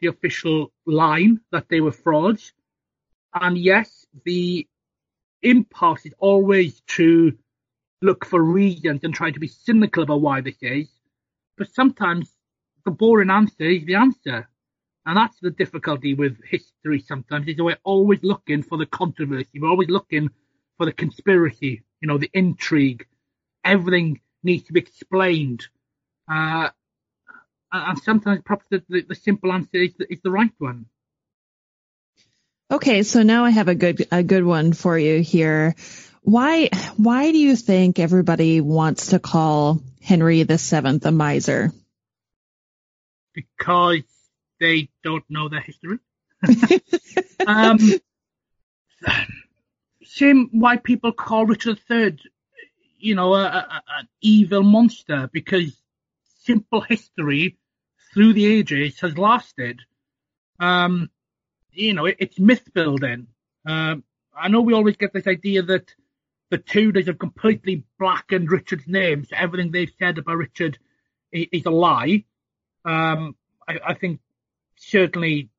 the official line that they were frauds. And yes, the impulse is always to look for reasons and try to be cynical about why this is. But sometimes the boring answer is the answer. And that's the difficulty with history sometimes, is we're always looking for the controversy. We're always looking for the conspiracy, you know, the intrigue. Everything needs to be explained. Uh, and sometimes perhaps the, the, the simple answer is the, is the right one. Okay, so now I have a good a good one for you here. Why why do you think everybody wants to call Henry the Seventh a miser? Because they don't know their history. <laughs> um, same why people call Richard III, you know, an evil monster because simple history through the ages has lasted. Um, you know, it, it's myth building. Um, I know we always get this idea that the Tudors have completely blackened Richard's name, so everything they've said about Richard is, is a lie. Um, I, I, think certainly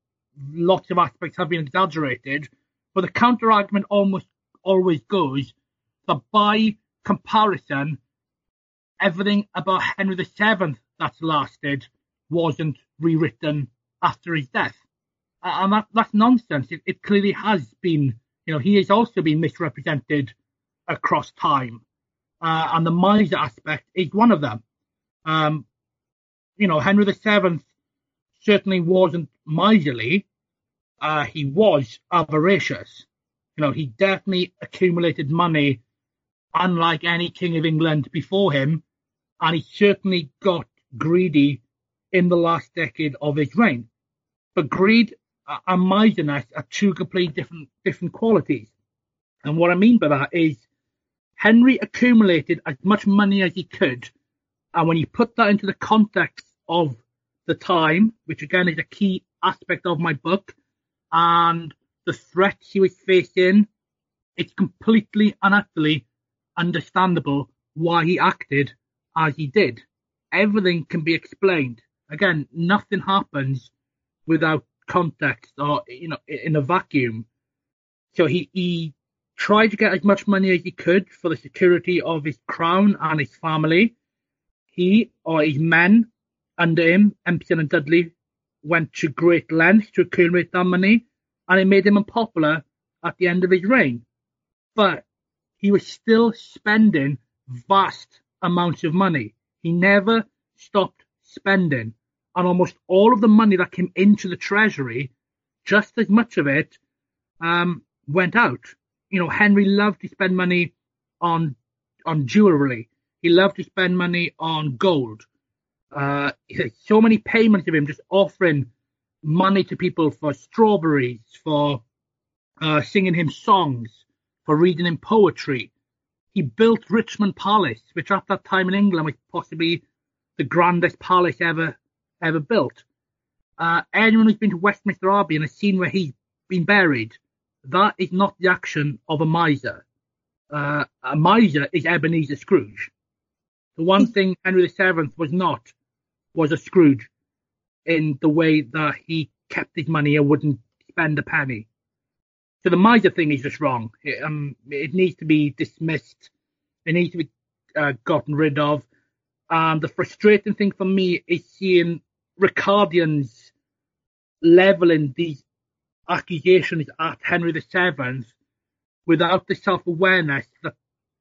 lots of aspects have been exaggerated, but the counter argument almost always goes that by comparison, everything about Henry VII that's lasted wasn't rewritten after his death and that, that's nonsense. It, it, clearly has been, you know, he has also been misrepresented across time, uh, and the miser aspect is one of them. Um, you know, Henry VII certainly wasn't miserly. Uh, he was avaricious. You know, he definitely accumulated money, unlike any king of England before him, and he certainly got greedy in the last decade of his reign. But greed uh, and miserliness are two completely different different qualities. And what I mean by that is Henry accumulated as much money as he could, and when you put that into the context of the time, which again is a key aspect of my book, and the threats he was facing, it's completely and utterly understandable why he acted as he did. Everything can be explained. Again, nothing happens without context or you know in a vacuum. So he he tried to get as much money as he could for the security of his crown and his family. He or his men under him, Empson and Dudley, went to great lengths to accumulate that money, and it made him unpopular at the end of his reign. But he was still spending vast amounts of money. He never stopped spending and almost all of the money that came into the treasury, just as much of it um, went out. You know, Henry loved to spend money on on jewelry. He loved to spend money on gold. Uh, <laughs> so many payments of him just offering money to people for strawberries, for uh, singing him songs, for reading him poetry. He built Richmond Palace, which at that time in England was possibly the grandest palace ever ever built. Uh, anyone who's been to Westminster Abbey and has seen where he's been buried, that is not the action of a miser. Uh, a miser is Ebenezer Scrooge. The one hmm. thing Henry VII was not was a Scrooge in the way that he kept his money and wouldn't spend a penny. So the miser thing is just wrong. It, um, it needs to be dismissed. It needs to be uh, gotten rid of. And the frustrating thing for me is seeing Ricardians leveling these accusations at Henry VII without the self-awareness that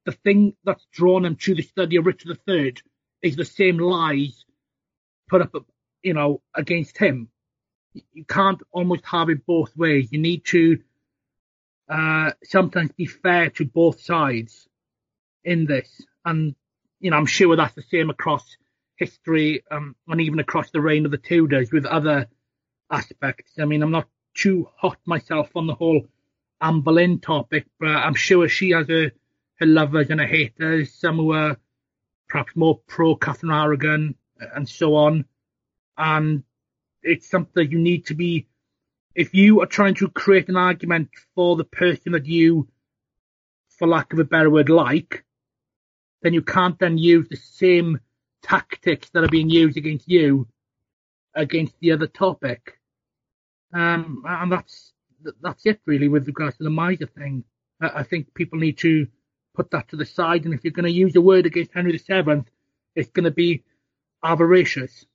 the thing that's drawn him to the study of Richard III is the same lies put up, you know, against him. You can't almost have it both ways. You need to uh, sometimes be fair to both sides in this. And, you know, I'm sure that's the same across history um, and even across the reign of the Tudors with other aspects. I mean, I'm not too hot myself on the whole Anne Boleyn topic, but I'm sure she has her, her lovers and her haters, some who are perhaps more pro Catherine Aragon and so on. And it's something you need to be, if you are trying to create an argument for the person that you, for lack of a better word, like, then you can't then use the same tactics that are being used against you against the other topic. Um, and that's that's it really with regards to the miser thing. I, I think people need to put that to the side, and if you're going to use a word against Henry VII, it's going to be avaricious.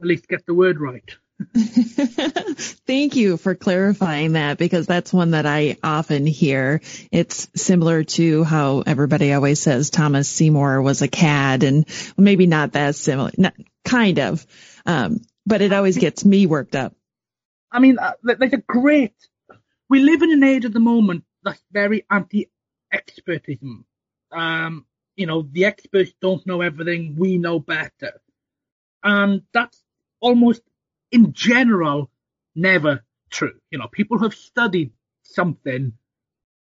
At least get the word right. <laughs> Thank you for clarifying that because that's one that I often hear. It's similar to how everybody always says Thomas Seymour was a cad and maybe not that similar, not, kind of. Um, but it always gets me worked up. I mean, uh, there's a great, we live in an age at the moment that's very anti-expertism. Um, you know, the experts don't know everything, we know better. And that's almost in general never true. You know, people who have studied something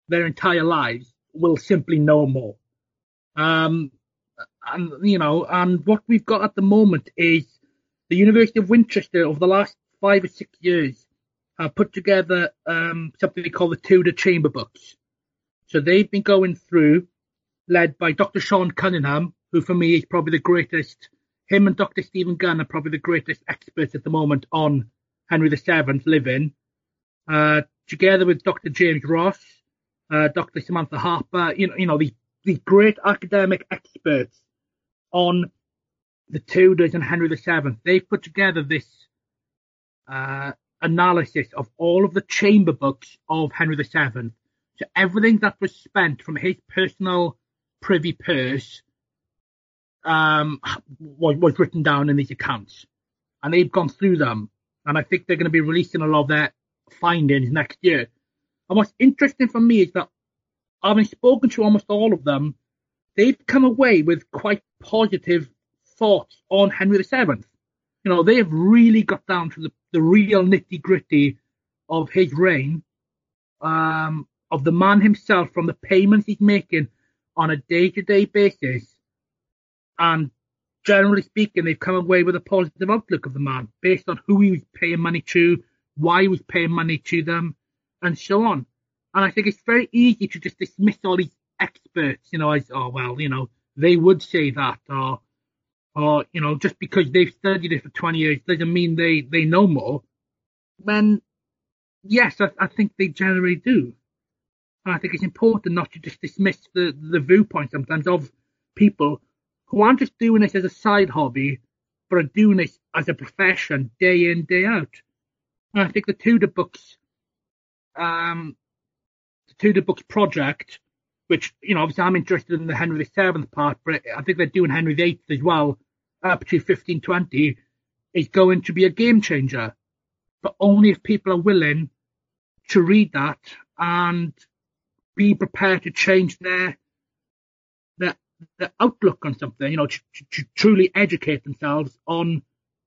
their entire lives will simply know more. Um, and you know, and what we've got at the moment is the University of Winchester over the last five or six years have put together um, something they call the Tudor Chamber Books. So they've been going through, led by Dr. Sean Cunningham, who for me is probably the greatest him and Dr. Stephen Gunn are probably the greatest experts at the moment on Henry VII living, uh, together with Dr. James Ross, uh, Dr. Samantha Harper, you know, you know, these, these great academic experts on the Tudors and Henry VII. They've put together this, uh, analysis of all of the chamber books of Henry VII. So everything that was spent from his personal privy purse um, was, was written down in these accounts, and they've gone through them, and I think they're going to be releasing a lot of their findings next year. And what's interesting for me is that having spoken to almost all of them, they've come away with quite positive thoughts on Henry VII. You know, they've really got down to the, the real nitty gritty of his reign, um, of the man himself, from the payments he's making on a day to day basis and generally speaking, they've come away with a positive outlook of the man based on who he was paying money to, why he was paying money to them, and so on. And I think it's very easy to just dismiss all these experts, you know, as, oh, well, you know, they would say that, or, or, you know, just because they've studied it for 20 years doesn't mean they, they know more. When, yes, I, I think they generally do. And I think it's important not to just dismiss the, the viewpoint sometimes of people who aren't just doing this as a side hobby, but are doing this as a profession day in, day out. And I think the Tudor Books, um, the Tudor Books project, which, you know, obviously I'm interested in the Henry VII part, but I think they're doing Henry VIII as well, up to 1520, is going to be a game changer. But only if people are willing to read that and be prepared to change their their the outlook on something, you know, to, to, truly educate themselves on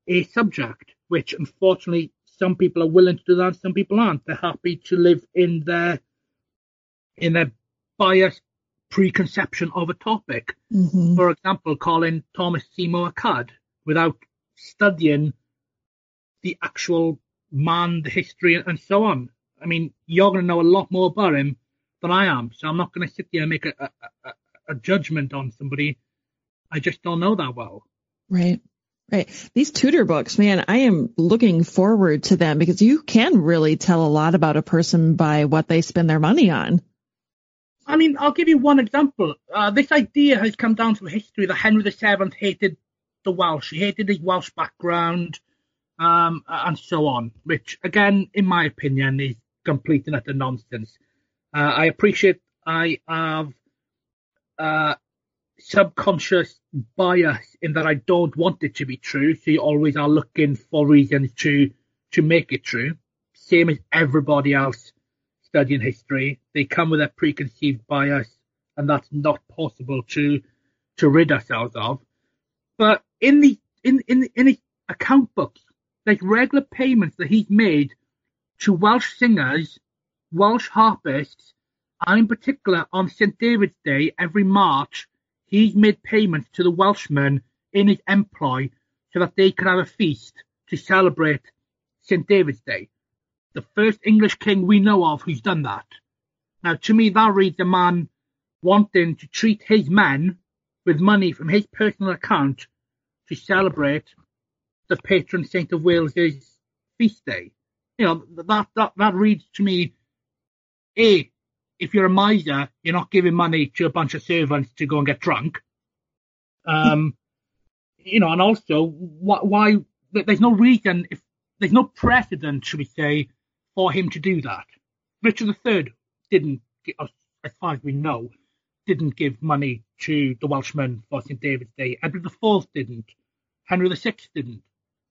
a subject, which unfortunately some people are willing to do that, some people aren't. They're happy to live in their in their biased preconception of a topic. Mm-hmm. For example, calling Thomas Seymour a cad without studying the actual man, the history, and so on. I mean, you're going to know a lot more about him than I am, so I'm not going to sit there and make a, a, a judgment on somebody I just don't know that well. Right. Right. These Tudor books, man, I am looking forward to them because you can really tell a lot about a person by what they spend their money on. I mean, I'll give you one example. Uh, this idea has come down from history that Henry VII hated the Welsh. He hated his Welsh background, um, and so on, which, again, in my opinion, is complete and utter nonsense. Uh, I appreciate I have uh, subconscious bias in that I don't want it to be true. So you always are looking for reasons to to make it true. Same as everybody else studying history. They come with a preconceived bias, and that's not possible to to rid ourselves of. But in the in in in his account books, there's regular payments that he's made to Welsh singers, Welsh harpists, and in particular on St David's Day every March, he's made payments to the Welshmen in his employ so that they can have a feast to celebrate St David's Day. The first English king we know of who's done that. Now, to me, that reads a man wanting to treat his men with money from his personal account to celebrate the patron saint of Wales's feast day. You know, that, that, that reads to me, A, if you're a miser, you're not giving money to a bunch of servants to go and get drunk. Um, you know, and also why, why there's no reason if there's no precedent, should we say, for him to do that. Richard III didn't, as far as we know, didn't give money to the Welshmen for St David's Day. Edward IV didn't. Henry VI didn't.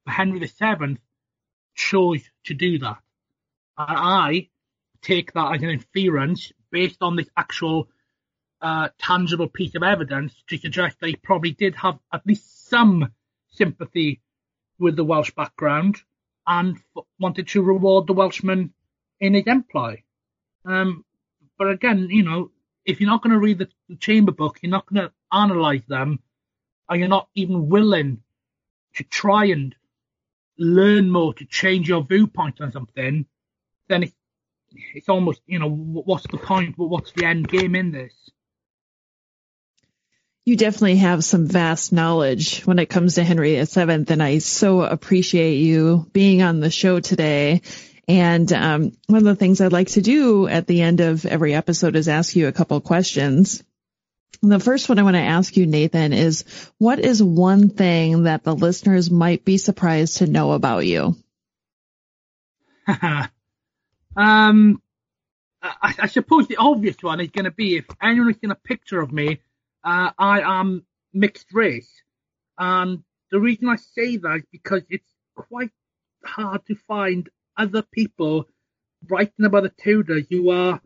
But Henry VII chose to do that. And I take that as an inference based on this actual uh, tangible piece of evidence to suggest that they probably did have at least some sympathy with the Welsh background and f- wanted to reward the Welshman in his employ. Um, but again, you know, if you're not going to read the, the chamber book, you're not going to analyze them, and you're not even willing to try and learn more to change your viewpoint on something, then it's, it's almost, you know, what's the point? What's the end game in this? You definitely have some vast knowledge when it comes to Henry VII, and I so appreciate you being on the show today. And um, one of the things I'd like to do at the end of every episode is ask you a couple questions. And the first one I want to ask you, Nathen, is what is one thing that the listeners might be surprised to know about you? <laughs> um, I, I, suppose the obvious one is going to be if anyone's seen a picture of me, uh, I am mixed race. And the reason I say that is because it's quite hard to find other people writing about the Tudors who are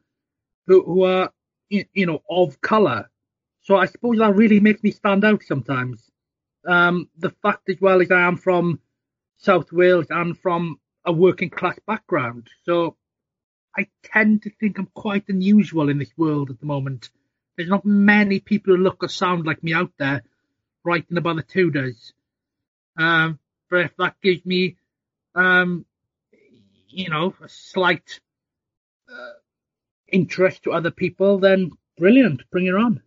who, who are you know of color. So I suppose that really makes me stand out sometimes. Um, the fact as well is I am from South Wales and from a working class background, so I tend to think I'm quite unusual in this world at the moment. There's not many people who look or sound like me out there writing about the Tudors. Um, but if that gives me, um, you know, a slight uh, interest to other people, then brilliant, bring it on.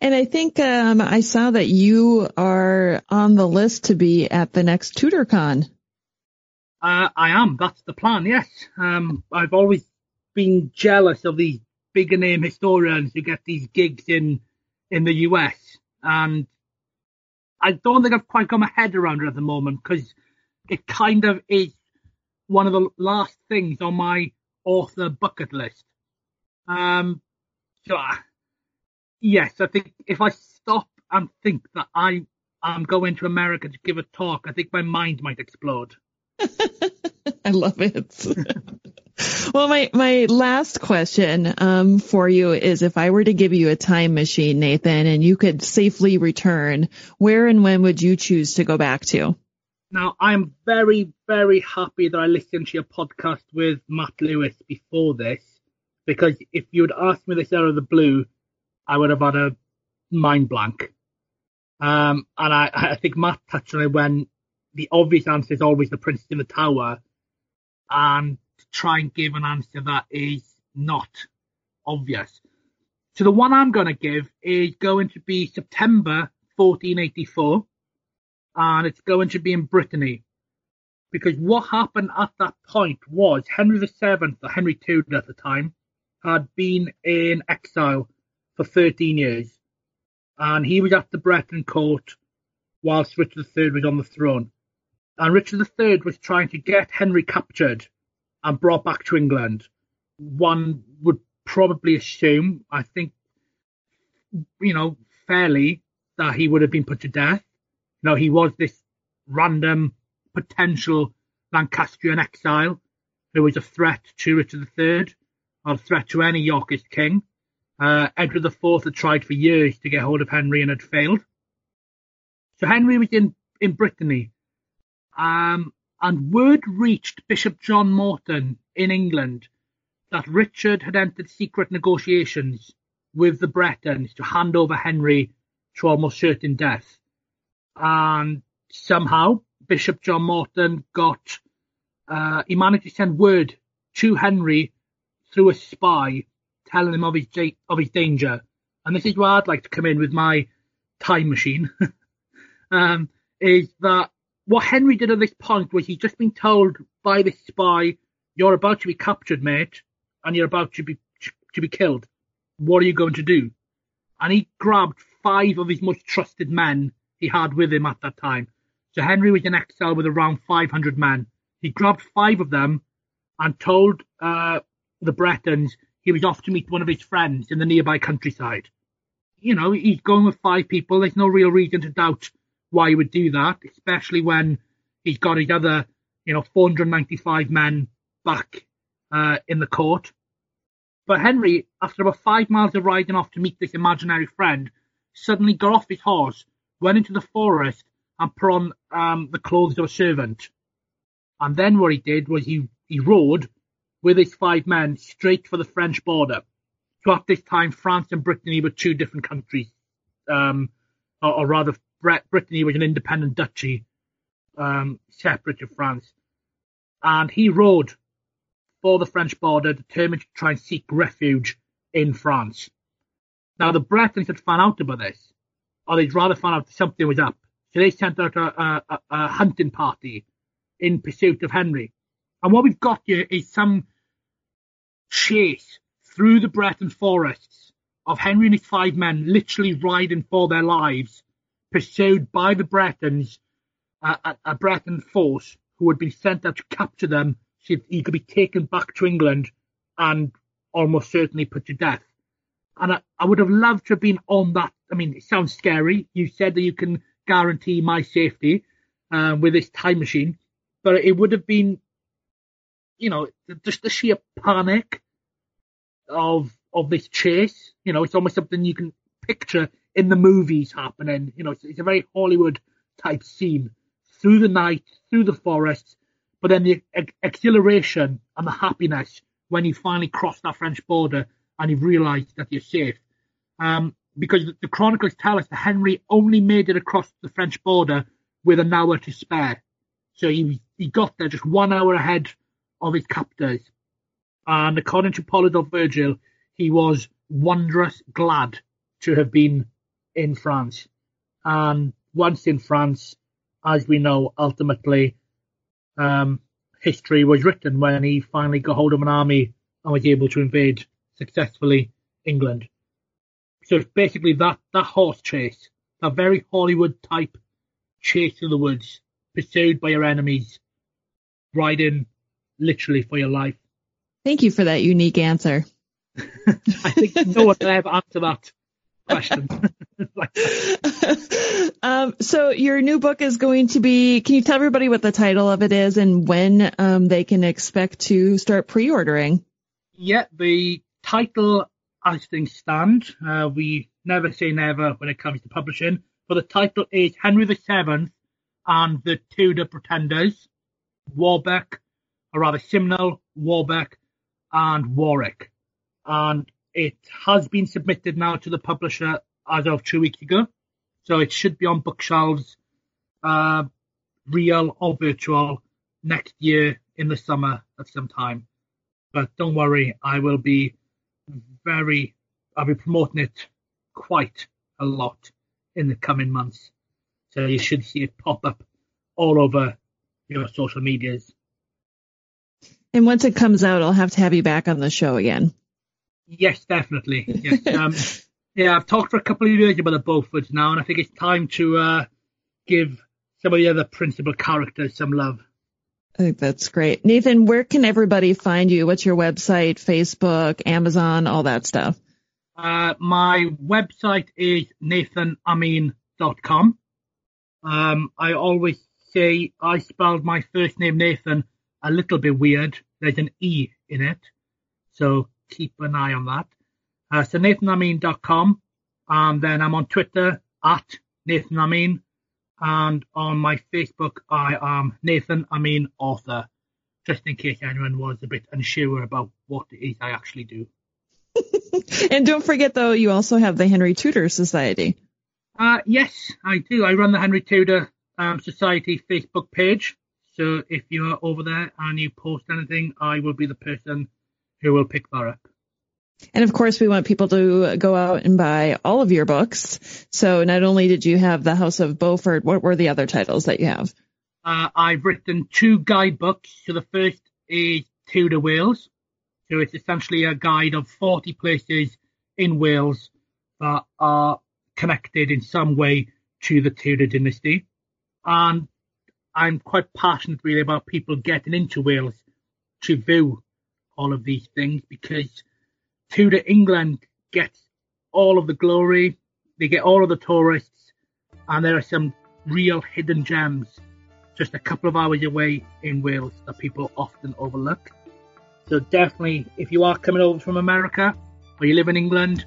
And I think um, I saw that you are on the list to be at the next TudorCon. Uh, I am. That's the plan. Yes. Um, I've always been jealous of these bigger name historians who get these gigs in in the US, and I don't think I've quite got my head around it at the moment because it kind of is one of the last things on my author bucket list. Um, so uh, yes, I think if I stop and think that I am going to America to give a talk, I think my mind might explode. <laughs> I love it. <laughs> well, my, my last question um, for you is if I were to give you a time machine, Nathen, and you could safely return, where and when would you choose to go back to? Now, I'm very, very happy that I listened to your podcast with Matt Lewis before this, because if you had asked me this out of the blue, I would have had a mind blank. Um, and I, I think Matt touched on it when the obvious answer is always the Princes in the Tower, and to try and give an answer that is not obvious. So the one I'm going to give is going to be September 1484, and it's going to be in Brittany. Because what happened at that point was Henry VII, or Henry Tudor at the time, had been in exile for 13 years. And he was at the Breton court whilst Richard III was on the throne and Richard III was trying to get Henry captured and brought back to England. One would probably assume, I think, you know, fairly, that he would have been put to death. You know, he was this random potential Lancastrian exile who was a threat to Richard III, or a threat to any Yorkist king. Uh, Edward IV had tried for years to get hold of Henry and had failed. So Henry was in, in Brittany, um, and word reached Bishop John Morton in England that Richard had entered secret negotiations with the Bretons to hand over Henry to almost certain death. And somehow Bishop John Morton got, uh, he managed to send word to Henry through a spy telling him of his, of his danger. And this is where I'd like to come in with my time machine. <laughs> um, is that what Henry did at this point was he'd just been told by the spy, you're about to be captured, mate, and you're about to be, to be killed. What are you going to do? And he grabbed five of his most trusted men he had with him at that time. So Henry was in exile with around 500 men. He grabbed five of them and told uh, the Bretons he was off to meet one of his friends in the nearby countryside. You know, he's going with five people. There's no real reason to doubt why he would do that, especially when he's got his other, you know, 495 men back uh, in the court. But Henry, after about five miles of riding off to meet this imaginary friend, suddenly got off his horse, went into the forest, and put on um, the clothes of a servant. And then what he did was he, he rode with his five men straight for the French border. So at this time, France and Brittany were two different countries, um, or, or, rather, Brittany was an independent duchy, um, separate to France. And he rode for the French border, determined to try and seek refuge in France. Now, the Bretons had found out about this, or they'd rather found out something was up. So they sent out a, a, a hunting party in pursuit of Henry. And what we've got here is some chase through the Breton forests of Henry and his five men literally riding for their lives, pursued by the Bretons, a, a Breton force who had been sent out to capture them so he could be taken back to England and almost certainly put to death. And I, I would have loved to have been on that. I mean, it sounds scary. You said that you can guarantee my safety uh, with this time machine, but it would have been you know, just the sheer panic of of this chase. You know, it's almost something you can picture in the movies happening. You know, it's, it's a very Hollywood type scene through the night, through the forest, but then the ex- exhilaration and the happiness when you finally cross that French border and you realise that you're safe. Um, because the, the chronicles tell us that Henry only made it across the French border with an hour to spare. So he he got there just one hour ahead of his captors. And according to Polydore Vergil, he was wondrous glad to have been in France. And once in France, as we know, ultimately, um, history was written when he finally got hold of an army and was able to invade successfully England. So it's basically that, that horse chase, that very Hollywood type chase through the woods, pursued by your enemies, riding literally for your life. Thank you for that unique answer. <laughs> I think no one can ever answer that question. <laughs> um, so your new book is going to be. Can you tell everybody what the title of it is and when um, they can expect to start pre-ordering? Yeah, the title, as things stand, uh, we never say never when it comes to publishing. But the title is Henry VII and the Tudor Pretenders, Warbeck, or rather Simnel, Warbeck, and Warwick. And it has been submitted now to the publisher as of two weeks ago. So it should be on bookshelves, uh, real or virtual, next year in the summer at some time. But don't worry, I will be very, I'll be promoting it quite a lot in the coming months. So you should see it pop up all over your social medias and once it comes out, I'll have to have you back on the show again. Yes, definitely. Yes. Um, <laughs> yeah, I've talked for a couple of years about the Beauforts now, and I think it's time to uh, give some of the other principal characters some love. I think that's great. Nathen, where can everybody find you? What's your website, Facebook, Amazon, all that stuff? Uh, my website is nathenamin.com. Um, I always say I spelled my first name Nathen a little bit weird there's an E in it. So keep an eye on that. Uh, so nathenamin.com. And then I'm on Twitter at Nathen Amin. And on my Facebook, I am Nathen Amin Author, just in case anyone was a bit unsure about what it is I actually do. <laughs> and don't forget, though, you also have the Henry Tudor Society. Uh, yes, I do. I run the Henry Tudor um, Society Facebook page. So if you are over there and you post anything, I will be the person who will pick that up. And of course, we want people to go out and buy all of your books. So not only did you have The House of Beaufort, what were the other titles that you have? Uh, I've written two guidebooks. So the first is Tudor Wales. So it's essentially a guide of 40 places in Wales that are connected in some way to the Tudor dynasty. And I'm quite passionate really about people getting into Wales to view all of these things because Tudor England gets all of the glory, they get all of the tourists, and there are some real hidden gems just a couple of hours away in Wales that people often overlook. So definitely, if you are coming over from America or you live in England,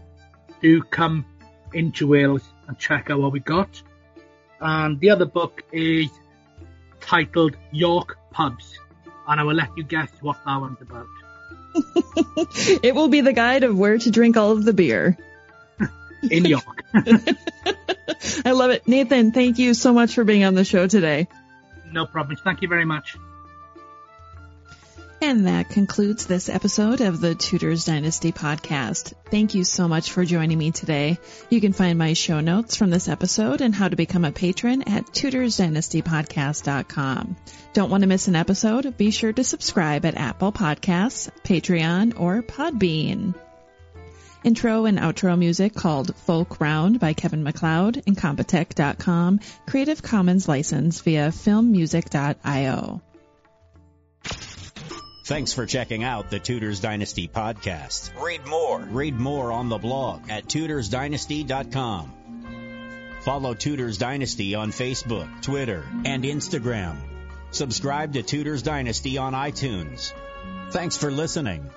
do come into Wales and check out what we got. And the other book is titled York Pubs, and I will let you guess what that one's about. <laughs> it will be the guide of where to drink all of the beer. <laughs> In York. <laughs> I love it. Nathen, thank you so much for being on the show today. No problem. Thank you very much. And that concludes this episode of the Tudors Dynasty podcast. Thank you so much for joining me today. You can find my show notes from this episode and how to become a patron at tudorsdynastypodcast.com. Don't want to miss an episode? Be sure to subscribe at Apple Podcasts, Patreon, or Podbean. Intro and outro music called Folk Round by Kevin McLeod MacLeod, Incompetech.com, Creative Commons license via filmmusic.io. Thanks for checking out the Tudors Dynasty podcast. Read more. Read more on the blog at tudorsdynasty.com. Follow Tudors Dynasty on Facebook, Twitter, and Instagram. Subscribe to Tudors Dynasty on iTunes. Thanks for listening.